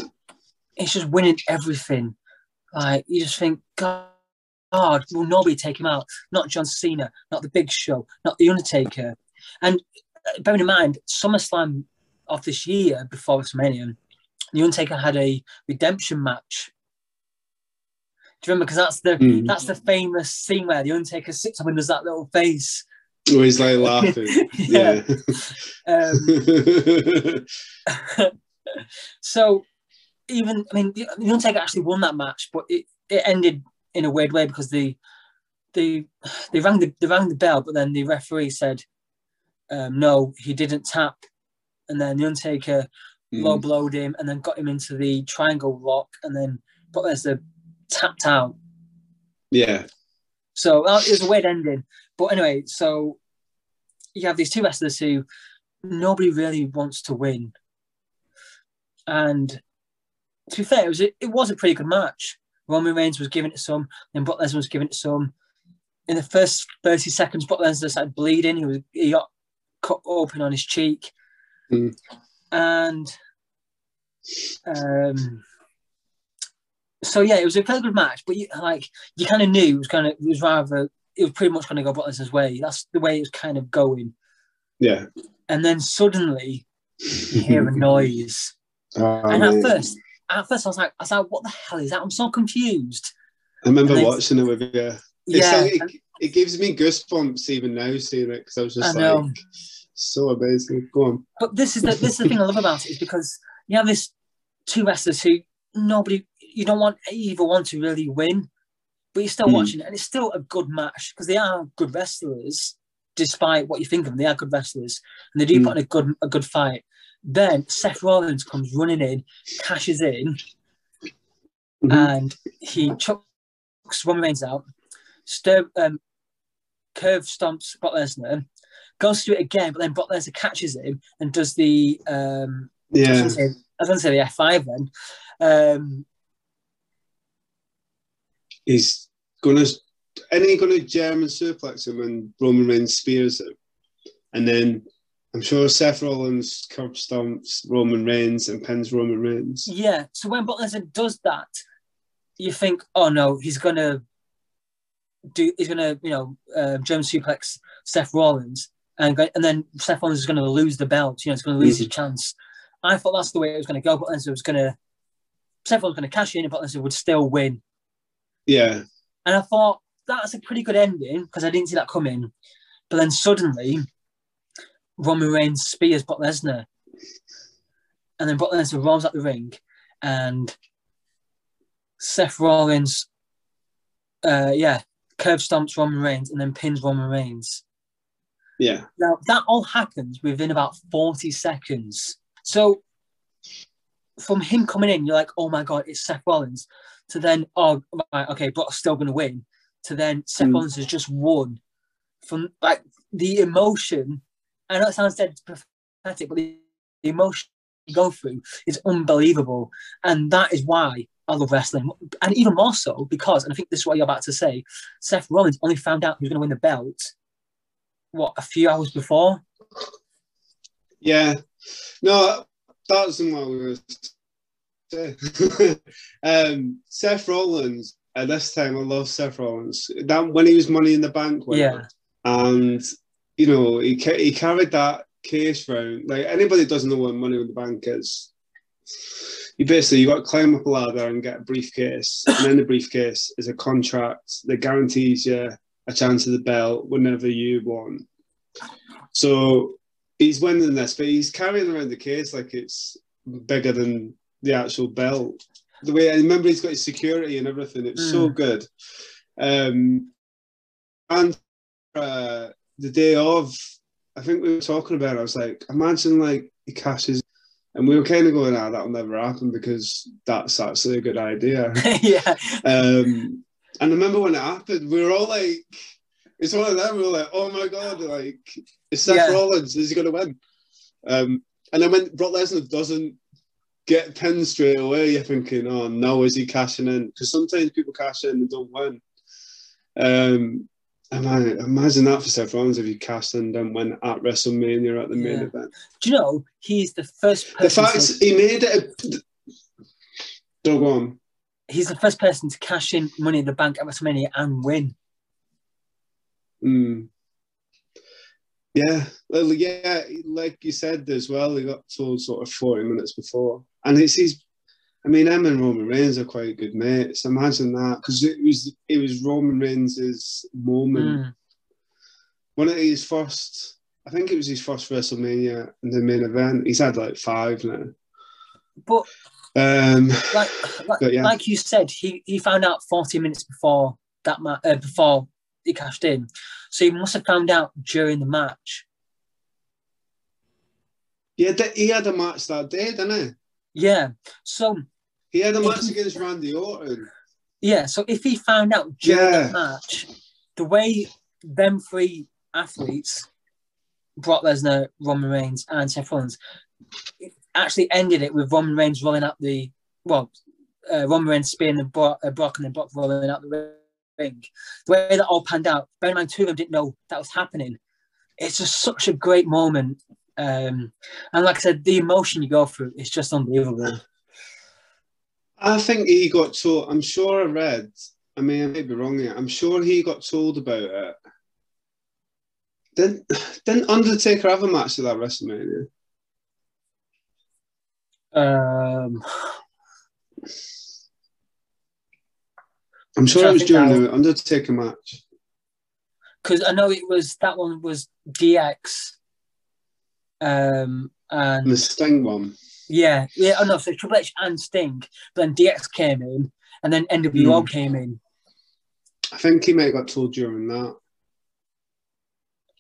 it's just winning everything. Like you just think, God, God, will nobody take him out? Not John Cena, not the Big Show, not the Undertaker. And uh, bearing in mind, SummerSlam of this year before WrestleMania, the Undertaker had a redemption match. Do you remember? Because that's the mm. that's the famous scene where the Undertaker sits up and does that little face. Oh, he's like laughing. Yeah. yeah. Um, so even I mean the, the Undertaker actually won that match, but it, it ended in a weird way because the the they rang the they rang the bell, but then the referee said um, no, he didn't tap, and then the Undertaker low Mm. blowed him and then got him into the triangle lock, and then Brock Lesnar tapped out. yeah. So uh, it was a weird ending. But anyway, so you have these two wrestlers who nobody really wants to win. And to be fair, it was a, it was a pretty good match. Roman Reigns was giving it some, then Brock Lesnar was giving it some. In the first 30 seconds, Brock Lesnar started bleeding. He was he got cut open on his cheek. Mm. And um so yeah, it was a very good match, but you, like you kind of knew it was kind of it was rather it was pretty much going to go Brock Lesnar's way. That's the way it was kind of going. Yeah. And then suddenly you hear a noise, Oh, and at first, at first I was like, I was like, what the hell is that? I'm so confused. I remember and watching it with you. It's Yeah, like, it, it gives me goosebumps even now seeing it because I was just I know. like, so amazing. Go on. but this is the this is the thing I love about it is because you have this two wrestlers who nobody you don't want either one to really win, but you're still Hmm. watching it, and it's still a good match because they are good wrestlers, despite what you think of them. They are good wrestlers, and they do Hmm. put in a good a good fight. Then Seth Rollins comes running in, cashes in, Mhm. and he chucks Roman Reigns out. Stir, um, curb stomps Brock Lesnar, goes through it again, but then Brock Lesnar catches him and does the um, I was Yeah. I was going to say the F5 then. Um, he's gonna and he's gonna German suplex him and Roman Reigns spears him. And then I'm sure Seth Rollins curb stomps Roman Reigns and pins Roman Reigns. yeah, so when Brock Lesnar does that, you think, oh no, he's gonna do, he's gonna, you know, uh, German suplex Seth Rollins, and go, and then Seth Rollins is gonna lose the belt. You know, he's gonna lose his chance. I thought that's the way it was gonna go, but Lesnar was gonna, Seth Rollins was gonna cash in, but Lesnar would still win. Yeah. And I thought that's a pretty good ending because I didn't see that coming. But then suddenly, Roman Reigns spears Brock Lesnar, and then Brock Lesnar rolls out the ring, and Seth Rollins, uh, yeah, curb stomps Roman Reigns and then pins Roman Reigns. Yeah. Now that all happens within about 40 seconds. So from him coming in, you're like, oh my god, it's Seth Rollins. To then, oh right, okay, Brock's still gonna win. To then Seth Mm. Rollins has just won. From like the emotion, I know it sounds dead pathetic, but the, emotion you go through is unbelievable. And that is why I love wrestling. And even more so because, and I think this is what you're about to say, Seth Rollins only found out he was going to win the belt, what, a few hours before? Yeah. No, that wasn't what we were saying. um, Seth Rollins, at this time, I love Seth Rollins. That When he was Money in the Bank Yeah. and, you know, he, he carried that case round. Like, anybody doesn't know what Money in the Bank is, you basically you got to climb up a ladder and get a briefcase, and in the briefcase is a contract that guarantees you a chance of the belt whenever you want. So he's winning this, but he's carrying around the case like it's bigger than the actual belt. The way I remember, he's got his security and everything. It's so Mm. good. Um, and uh, the day of, I think we were talking about. it, I was like, imagine like he cashes, and we were kind of going, "Ah, that'll never happen because that's actually a good idea." yeah. Um, and I remember when it happened, we were all like, it's one of them, we were like, oh my God, like, it's Seth Yeah. Rollins, is he going to win? Um, and then when Brock Lesnar doesn't get pinned straight away, you're thinking, oh no, is he cashing in? Because sometimes people cash in and don't win. Um, imagine, imagine that for Seth Rollins if he cashed in and didn't at WrestleMania at the main Yeah. event. Do you know he's the first The fact to, he made it. A, go on. he's the first person to cash in Money in the Bank at WrestleMania and win. Mm. Yeah, well, yeah, like you said as well, he got told sort of 40 minutes before. And it's his, I mean, him and Roman Reigns are quite good mates. Imagine that, because it was it was Roman Reigns' moment. Mm. One of his first, I think it was his first WrestleMania in the main event. He's had like five now. But Um, like, like, But yeah. like you said, he, he found out 40 minutes before that ma- uh, before he cashed in. So he must have found out during the match. yeah, he had a match that day, didn't Yeah. So he? Had a match against Randy Orton. yeah, so if he found out during Yeah. the match, the way them three athletes, Brock Lesnar, Roman Reigns, and Seth Rollins, actually ended it with Roman Reigns rolling up the well, uh, Roman Reigns spearing the Brock, uh, Brock and then Brock rolling up the ring. The way that all panned out, bear in mind, two of them didn't know that was happening. It's just such a great moment. Um, and like I said, the emotion you go through is just unbelievable. I think he got told. I'm sure I read. I mean, I may be wrong here. I'm sure he got told about it. Didn't didn't Undertaker have a match at that WrestleMania? Um, I'm sure it was during the Undertaker match. because I know it was that one was DX. Um, And the and Sting one. Yeah, yeah, oh no, so Triple H and Sting, but then DX came in, and then NWO Hmm. came in. I think he may have got told during that.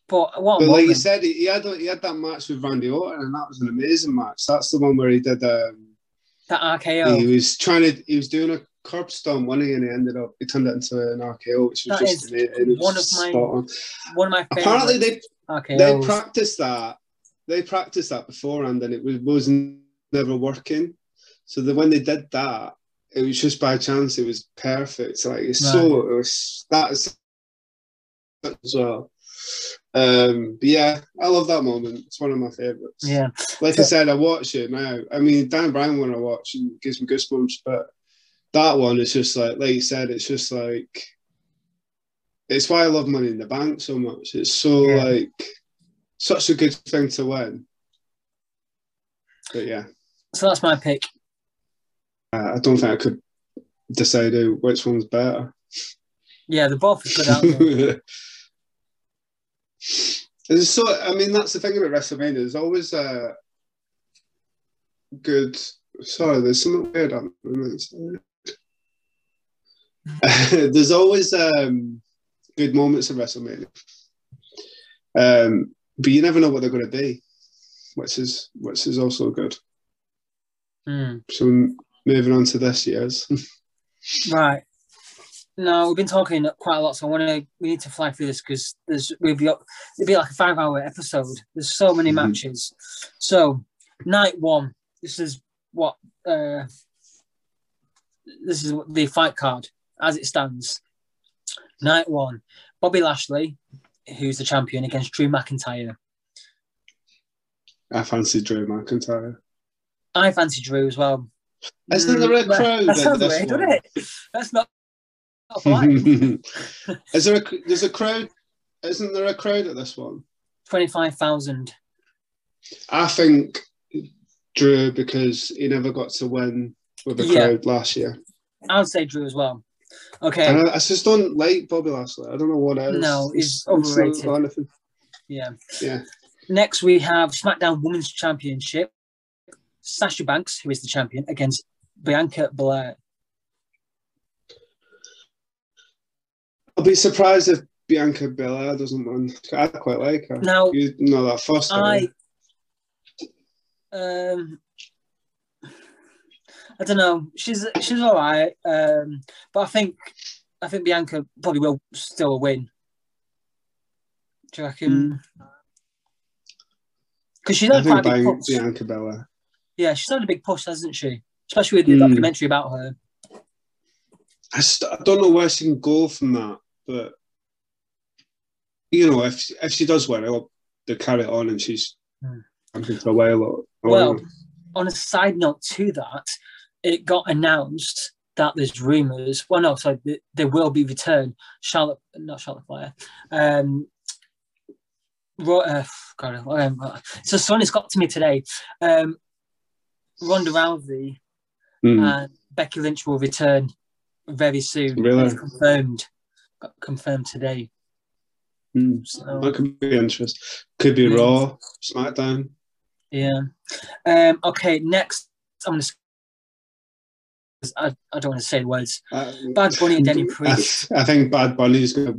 But But like you said, he, had he had that match with Randy Orton, and that was an amazing match. That's the one where he did. Um, that RKO. He was trying to. He was doing a curb stomp, wasn't he? And he ended up. He turned it into an RKO, which was That just amazing. One of my on. One of my Apparently, they RKOs. they practiced that. They practiced that beforehand, and it was was never working. So that when they did that, it was just by chance. It was perfect. Like it's so. It was that is as well. Um, but yeah, I love that moment. It's one of my favorites. yeah, Like So- I said, I watch it now. I mean, Daniel Bryan when I watch it gives me goosebumps, but that one is just like, like you said, it's just like, it's why I love Money in the Bank so much. It's so Yeah. like, such a good thing to win. But yeah, So that's my pick. uh, I don't think I could decide which one's better. Yeah, they're both good, they? There's so, I mean, that's the thing about WrestleMania. There's always a good. Sorry, there's something weird happening. there's always um, good moments in WrestleMania, um, but you never know what they're going to be, which is which is also good. Hmm. So moving on to this year's. Right. No, we've been talking quite a lot, so I want to. We need to fly through this because there's we've got it'd be like a five-hour episode. There's so many Mhm. matches. So night one. This is what uh this is the fight card as it stands. Night one. Bobby Lashley, who's the champion, against Drew McIntyre. I fancy Drew McIntyre. I fancy Drew as well. Isn't there a Mm, crowd That in weird, one? doesn't it? That's not. not. Is there a there's a crowd? Isn't there a crowd at this one? Twenty-five thousand. I think Drew because he never got to win with the Yeah. crowd last year. I would say Drew as well. Okay. And I, I just don't like Bobby Lashley. I don't know what else. No, he's not overrated. Yeah. Yeah. Next, we have SmackDown Women's Championship. Sasha Banks, who is the champion, against Bianca Belair. I'll be surprised if Bianca Belair doesn't win. I quite like her. Now, you know that first I, um, I don't know. She's she's all right, um, but I think I think Bianca probably will still win. Do you reckon? Because she's I had quite think a big Bianca Belair. Yeah, she's had a big push, hasn't she? Especially with the Mm. documentary about her. I, st- I don't know where she can go from that, but you know, if if she does win, I hope they carry it on and she's champion for a or Well, on a side note to that, it got announced that there's rumours. Well, no, sorry, there will be return. Charlotte, not Charlotte Flair. Um, Ro- uh, God, um, so Sonny's got to me today. Um, Ronda Rousey Hmm. and Becky Lynch will return very soon. Really? It's confirmed. Got confirmed today. Hmm. So that could be interesting. Could be Yeah. Raw, SmackDown. yeah. Um, okay, next I'm gonna. I, I don't want to say the words. Uh, Bad Bunny and Damian I, Priest. I think Bad Bunny's gonna.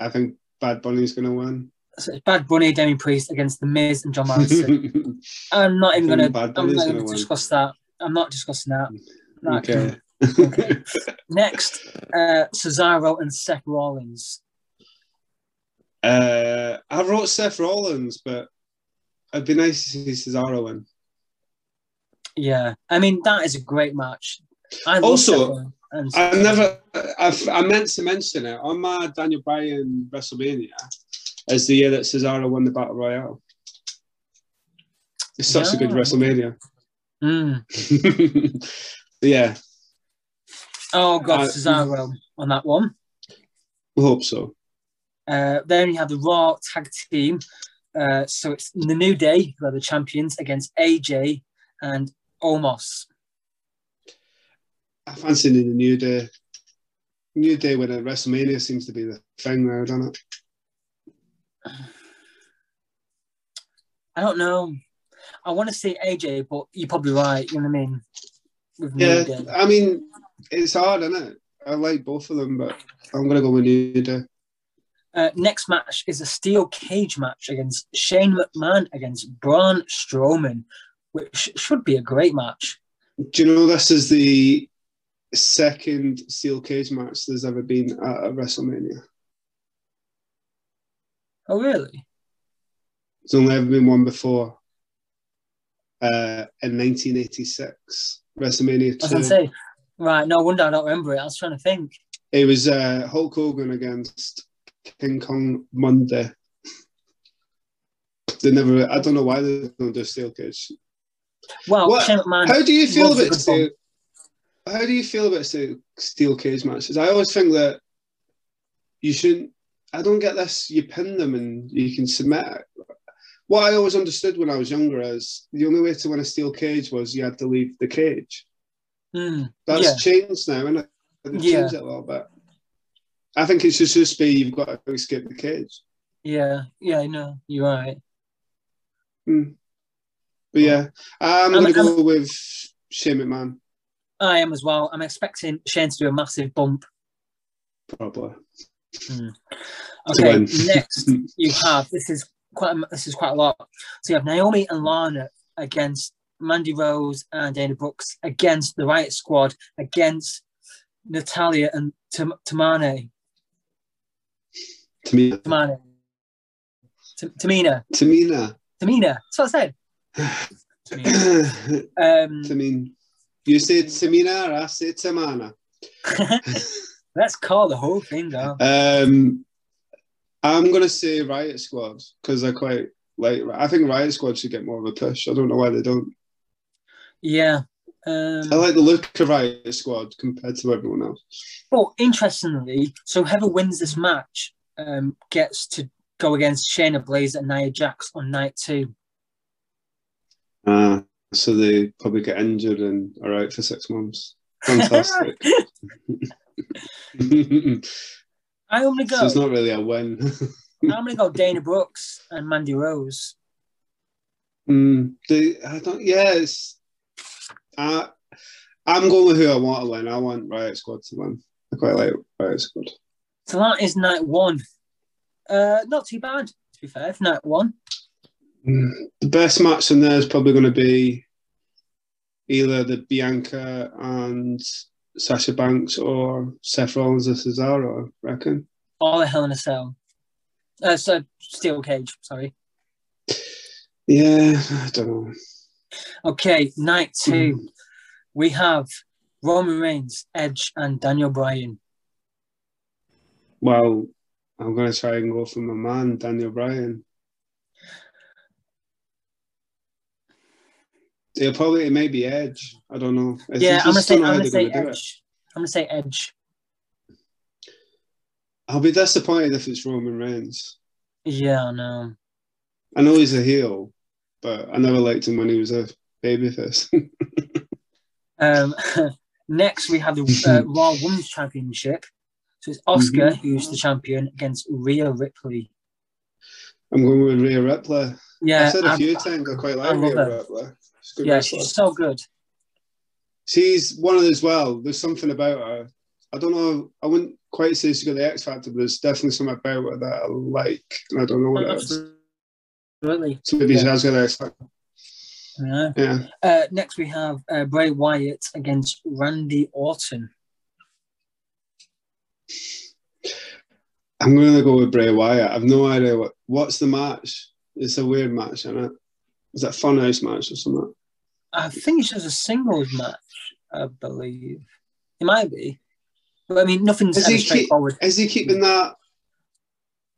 I think Bad Bunny's gonna win. So it's Bad Bunny, Damian Priest against The Miz and John Morrison. I'm not even gonna. think I'm not gonna win. discuss that. I'm not discussing that. Okay. Okay. Next, uh, Cesaro and Seth Rollins. uh, I wrote Seth Rollins, but it'd be nice to see Cesaro win. Yeah, I mean that is a great match. I Also, I never. I've, I meant to mention it on my Daniel Bryan WrestleMania as the year that Cesaro won the Battle Royale. It's such a good WrestleMania. Mm. yeah, Oh god, Uh, Cesaro on that one. I hope so. Uh, then you have the Raw tag team. Uh, so it's the New Day who are the champions against AJ and Omos. I fancy the New Day. New Day winning WrestleMania seems to be the thing now, doesn't it? I don't know. I want to say AJ, but you're probably right. You know what I mean? With New Yeah, Day. I mean, it's hard, isn't it? I like both of them, but I'm gonna go with New Day. Uh, next match is a steel cage match against Shane McMahon against Braun Strowman, which should be a great match. Do you know this is the second steel cage match there's ever been at a WrestleMania? Oh, really? There's only ever been one before. Uh, in 1986, WrestleMania I was 2. say, right, no wonder I don't remember it. I was trying to think. It was uh, Hulk Hogan against King Kong Bundy. They never. I don't know why they don't do steel cage. Well, What- How do you feel about steel? how do you feel about steel, steel cage matches? I always think that you shouldn't. I don't get this. You pin them and you can submit. What I always understood when I was younger is the only way to win a steel cage was you had to leave the cage. Mm, That's yeah. changed now, and They've Yeah. changed it a little bit. I think it should just be you've got to escape the cage. Yeah, yeah, I know. You're right. But yeah, I'm I'm- going to go with Shane McMahon, I am as well. I'm expecting Shane to do a massive bump. probably. Okay, win. next you have this is quite a, this is quite a lot. So you have Naomi and Lana against Mandy Rose and Dana Brooks against the Riot Squad against Natalya and Tam- Tamane. Tamina. Tamane. Tam- Tamina. Tamina. Tamina. That's what I said. Tamina. Um, Tamin. You say Tamina, or I say Tamana. let's call the whole thing though. Um, I'm going to say Riot Squad because I quite like. I think Riot Squad should get more of a push. I don't know why they don't. Yeah. Um, I like the look of Riot Squad compared to everyone else. But interestingly, so whoever wins this match um, gets to go against Shayna Baszler and Nia Jax on night two. Uh, so they probably get injured and are out for six months. Fantastic. I only go. so it's not really a win. I'm gonna go Dana Brooks and Mandy Rose. Mm, they, I don't. Yeah, it's. I, I'm going with who I want to win. I want Riot Squad to win. I quite like Riot Squad. So that is night one. Uh, not too bad to be fair. Night one. Mm, The best match in there is probably going to be either the Bianca and Sasha Banks or Seth Rollins and Cesaro. I reckon. All the Hell in a Cell. Uh, so Steel Cage. Sorry. Yeah, I don't know. Okay, night two. Mm. We have Roman Reigns, Edge, and Daniel Bryan. Well, I'm going to try and go for my man Daniel Bryan. It'll probably it may be Edge. I don't know. I yeah, I'm gonna say I'm gonna say gonna. Edge. I'm gonna say Edge. I'll be disappointed if it's Roman Reigns. Yeah, I know. I know he's a heel, but I never liked him when he was a babyface. Um, next, we have the uh, Raw Women's Championship. So it's Asuka Mm-hmm. who's the champion against Rhea Ripley. I'm going with Rhea Ripley. Yeah, I've said a I- few times I quite like love Rhea her. Ripley. Good yeah, wrestler. she's so good. She's one of those. Well, there's something about her. I don't know. I wouldn't quite say she's got the X factor, but there's definitely something about her that I like, and I don't know what it is. Absolutely. So maybe she has got the X factor. Yeah. Yeah. Uh, next, we have uh, Bray Wyatt against Randy Orton. I'm going to go with Bray Wyatt. I've no idea what what's the match. It's a weird match, isn't it? Is that Funhouse match or something? I think it's just a singles match, I believe. It might be. But I mean, nothing's Is ever he keep- straightforward. Is he keeping that?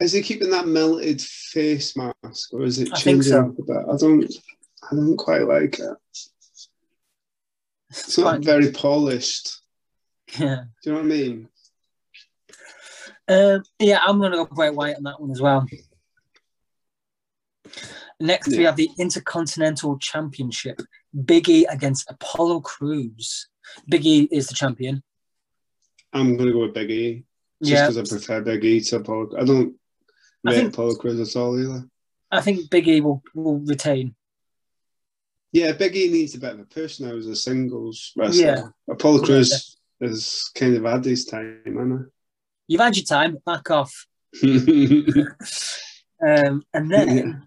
Is he keeping that melted face mask, or is it changing so. up a bit? I don't. I don't quite like it. It's not very polished. Yeah. Do you know what I mean? Um, yeah, I'm going to go Bray Wyatt on that one as well. Next, we have the Intercontinental Championship. Biggie against Apollo Crews. Biggie is the champion. I'm going to go with Biggie. Just yeah, because I prefer Big E to Apollo. I don't I rate think- Apollo Crews at all either. I think Biggie will, will retain. Yeah, Big E needs a bit of a push now as a singles wrestler. Yeah. Apollo Yeah, Crews is kind of had his time, isn't You've had your time, back off. Um, and then,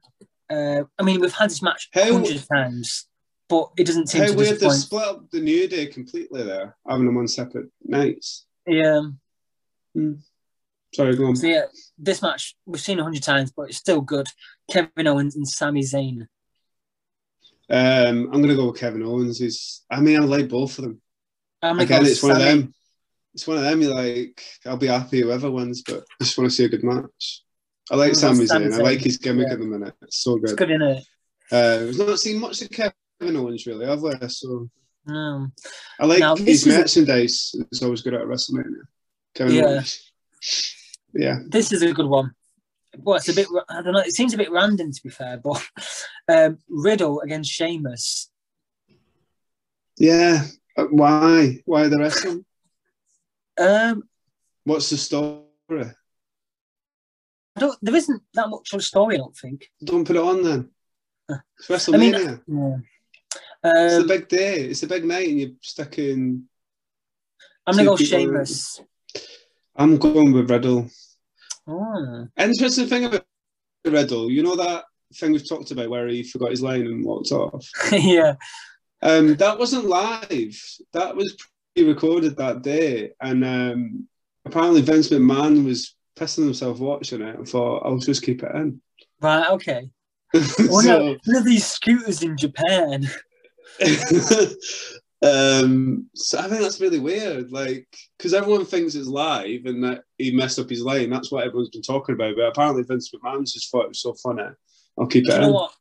uh, I mean, we've had this match How- hundreds of times, but it doesn't seem How to weird they split up the New Day completely there, having them on separate nights. Yeah. Sorry, go on. So yeah, this match we've seen a hundred times, but it's still good. Kevin Owens and Sami Zayn. Um, I'm going to go with Kevin Owens. He's, I mean, I like both of them. I'm Again, it's one of them. It's one of them. You like, I'll be happy whoever wins, but I just want to see a good match. I like Sami gonna Zayn. I like his gimmick Yeah. at the minute. It's so good. It's good. in it. Uh, we've not seen much of Kevin Owens really, have we? So Um, I like Now, his is a- merchandise. It's always good at WrestleMania. Kevin Yeah. Owens. Yeah. this is a good one. Well, it's a bit. I don't know. It seems a bit random to be fair, but um, Riddle against Sheamus. Yeah. Uh, Why? Why the wrestling? Um, What's the story? I don't. There isn't that much of a story. I don't think. Don't put it on then. It's I mean, WrestleMania. yeah. It's a Um, big day. It's a big night, and you're stuck in. I'm gonna go Sheamus. I'm going with Riddle. Oh. Interesting thing about Riddle, you know that thing we've talked about where he forgot his line and walked off. yeah. Um, that wasn't live. That was pre-recorded that day, and um, apparently Vince McMahon was pissing himself watching it and thought, "I'll just keep it in." Right. Okay. One, so, of, one of these scooters in Japan. um, so I think that's really weird, like because everyone thinks it's live and that he messed up his line. That's what everyone's been talking about. But apparently Vince McMahon's just thought it was so funny. I'll keep Do it in. what?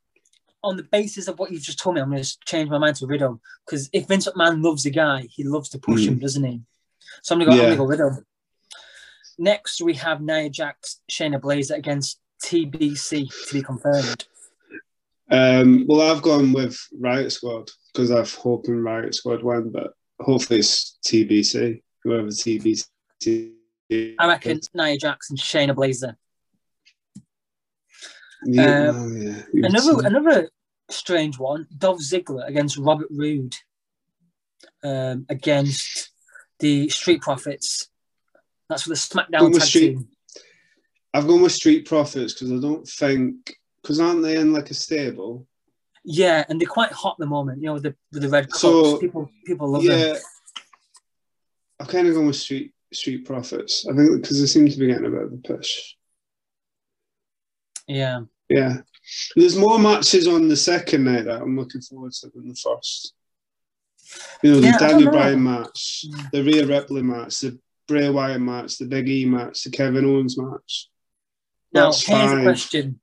On the basis of what you've just told me, I'm going to change my mind to Riddle because if Vince McMahon loves the guy, he loves to push him, doesn't he? So I'm going to go. Yeah. I'm going to go Riddle. Next, we have Nia Jax, Shayna Baszler against TBC to be confirmed. Um, well, I've gone with Riot Squad because I've hoping Riot Squad win, but hopefully it's TBC, whoever TBC. I reckon Nia Jackson, and Shayna Baszler. Yeah, Um, oh, yeah. Another another strange one: Dolph Ziggler against Robert Roode um, against the Street Profits. That's for the SmackDown tag Street- team. I've gone with Street Profits because I don't think because aren't they in like a stable? Yeah, and they're quite hot at the moment. You know, with the with the red coats. So, people people love yeah, them. I've kind of gone with Street Street Profits. I think because they seem to be getting a bit of a push. Yeah, Yeah, there's more matches on the second night that I'm looking forward to than the first. You know, the Yeah, Daniel. Bryan match, mm. the Rhea Ripley match, the Bray Wyatt match, the Big E match, the Kevin Owens match. Now, That's here's a question: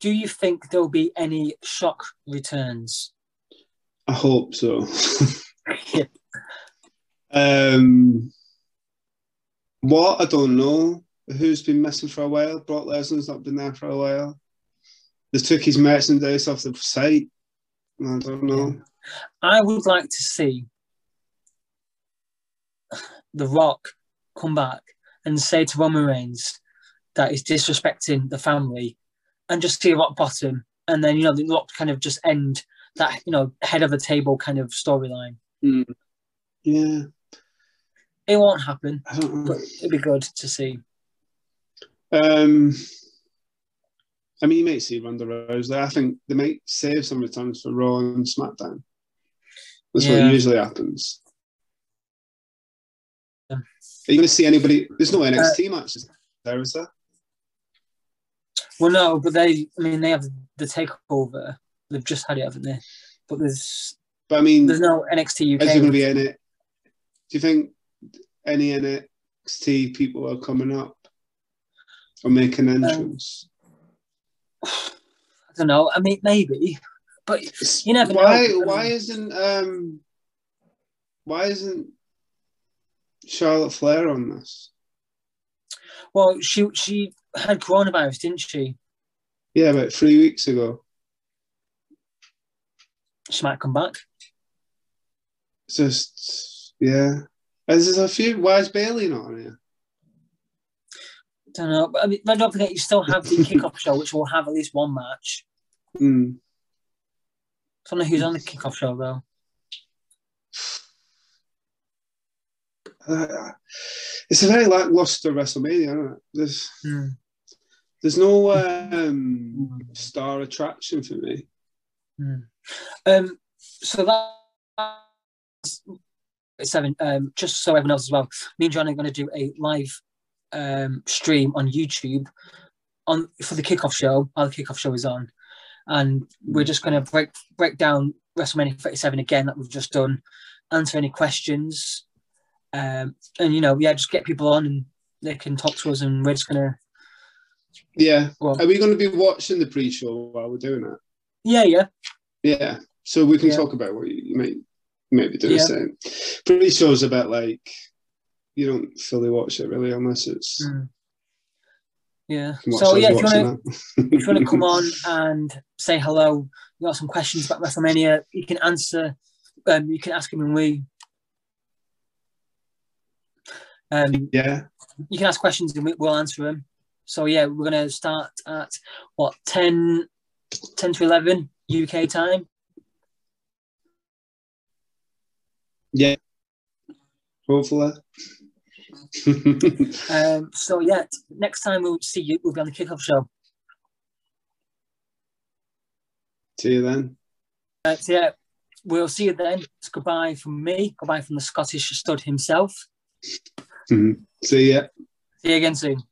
Do you think there'll be any shock returns? I hope so. um, what I don't know. Who's been missing for a while? Brock Lesnar's not been there for a while. They took his merchandise off the site. I don't know. I would like to see The Rock come back and say to Roman Reigns that he's disrespecting the family, and just see Rock bottom, and then you know the Rock kind of just end that you know head of the table kind of storyline. Yeah, It won't happen, I don't know. but it'd be good to see. Um, I mean, you might see Ronda Rousey. I think they might save some returns for Raw and SmackDown. That's Yeah. what usually happens. Yeah. Are you going to see anybody? There's no Uh, NXT matches there, is there? Well, no, but they, I mean, they have the takeover. They've just had it, haven't they? But there's But I mean, there's no NXT UK. is there going to be any? Do you think any NXT people are coming up or making Um, entrance? I don't know. I mean, maybe, but you never know. why? Why isn't um? Why isn't Charlotte Flair on this? well, she she had coronavirus, didn't she? Yeah, about three weeks ago. She might come back. It's just yeah. There's a few. Why is Bayley not on here? don't know. But I mean, don't forget, you still have the kickoff show, which will have at least one match. Mm. I don't know who's on the kickoff show though. Uh, it's a very lackluster WrestleMania, isn't it? There's Hmm. there's no um, star attraction for me. Um, so that's seven. Um, just so everyone else as well. Me and John are going to do a live um, stream on YouTube on for the kickoff show. While the kickoff show is on, and we're just going to break break down WrestleMania 37 again that we've just done, answer any questions, um, and you know, yeah, just get people on and they can talk to us, and we're just to. Yeah. Well, Are we going to be watching the pre-show while we're doing it? yeah, yeah. Yeah. So we can Yeah. talk about what you, might maybe do the same. But these shows a bit like you don't fully watch it really unless it's Mm. Yeah. So yeah, if you want to if you want to come on and say hello, you got some questions about WrestleMania, you can answer. Um, you can ask him and we. Um, yeah, you can ask questions and we, we'll answer them. So yeah, we're gonna start at what 10, 10 to eleven UK time. yeah. Hopefully. Um, so yeah, next time we'll see you. We'll be on the kickoff show. See you then. Uh, so yeah, we'll see you then. It's goodbye from me. Goodbye from the Scottish stud himself. Mm-hmm. See ya. See you again soon.